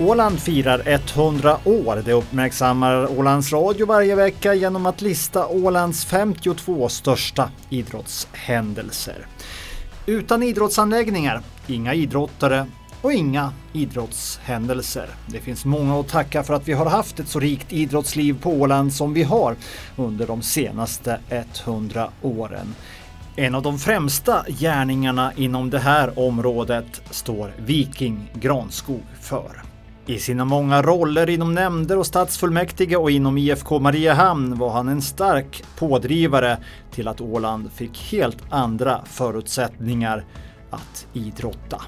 Åland firar 100 år. Det uppmärksammar Ålands Radio varje vecka genom att lista Ålands 52 största idrottshändelser. Utan idrottsanläggningar, inga idrottare och inga idrottshändelser. Det finns många att tacka för att vi har haft ett så rikt idrottsliv på Åland som vi har under de senaste 100 åren. En av de främsta gärningarna inom det här området står Viking Granskog för. I sina många roller inom nämnder och stadsfullmäktige och inom IFK Mariehamn var han en stark pådrivare till att Åland fick helt andra förutsättningar att idrotta.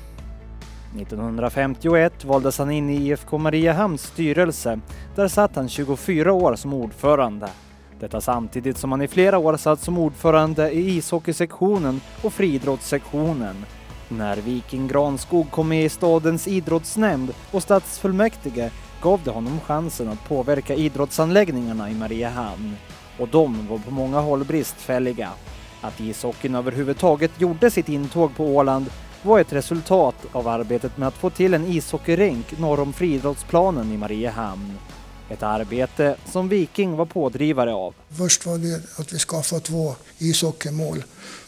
1951 valdes han in i IFK Mariehamns styrelse. Där satt han 24 år som ordförande. Detta samtidigt som han i flera år satt som ordförande i ishockeysektionen och friidrottssektionen. När Viking Granskog kom med i stadens idrottsnämnd och stadsfullmäktige gav det honom chansen att påverka idrottsanläggningarna i Mariehamn. Och de var på många håll bristfälliga. Att ishockeyn överhuvudtaget gjorde sitt intåg på Åland var ett resultat av arbetet med att få till en ishockeyrink norr om friidrottsplanen i Mariehamn. Ett arbete som Viking var pådrivare av. Först var det att vi skaffade två ishockeymål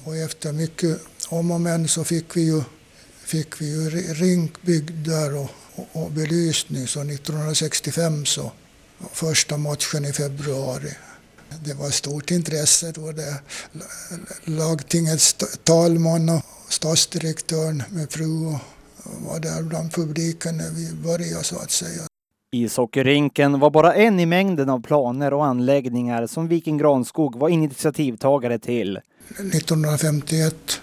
och efter mycket om och men så fick vi ju, fick vi ju rink byggd där och, och, och belysning. Så 1965 så första matchen i februari. Det var stort intresse då. Det, lagtingets talman och stadsdirektören med fru och var där bland publiken när vi började så att säga. Ishockeyrinken var bara en i mängden av planer och anläggningar som Viking Granskog var initiativtagare till. 1951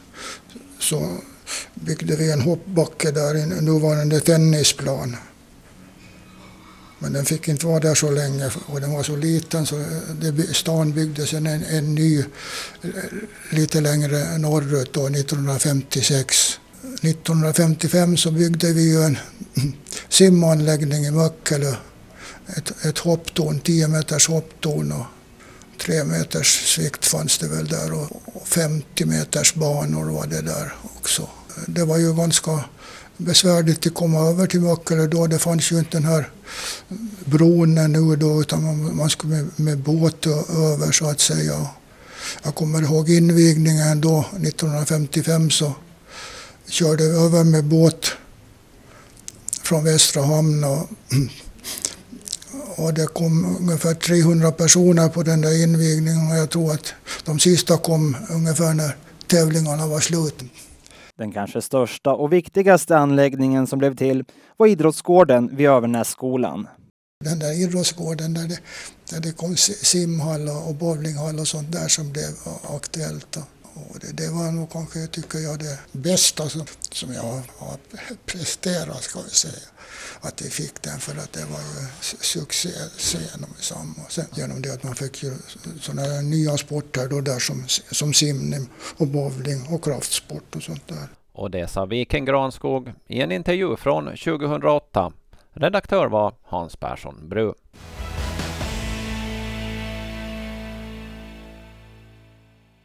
så byggde vi en hoppbacke där i nuvarande tennisplan. Men den fick inte vara där så länge och den var så liten så det, stan byggdes en, en ny lite längre norrut då, 1956. 1955 så byggde vi ju en simanläggning i Möckelö. Ett, ett hopptorn, 10 meters hopptorn och tre meters svikt fanns det väl där och 50 meters banor var det där också. Det var ju ganska besvärligt att komma över till Möckelö då. Det fanns ju inte den här bron nu då utan man, man skulle med, med båt över så att säga. Jag kommer ihåg invigningen då 1955 så körde vi över med båt från Västra hamn och och det kom ungefär 300 personer på den där invigningen och jag tror att de sista kom ungefär när tävlingarna var slut. Den kanske största och viktigaste anläggningen som blev till var idrottsgården vid Övernässkolan. Den där idrottsgården där det, där det kom simhall och bowlinghall och sånt där som blev aktuellt. Och det, det, var nog kanske, tycker jag, det bästa som, som jag har presterat, ska vi säga. Att vi fick den, för att det var ju succé genom Och Sen genom det att man fick ju sådana nya sporter då där som, som simning och bowling och kraftsport och sånt där. Och det sa Viken Granskog i en intervju från 2008. Redaktör var Hans Persson Bru.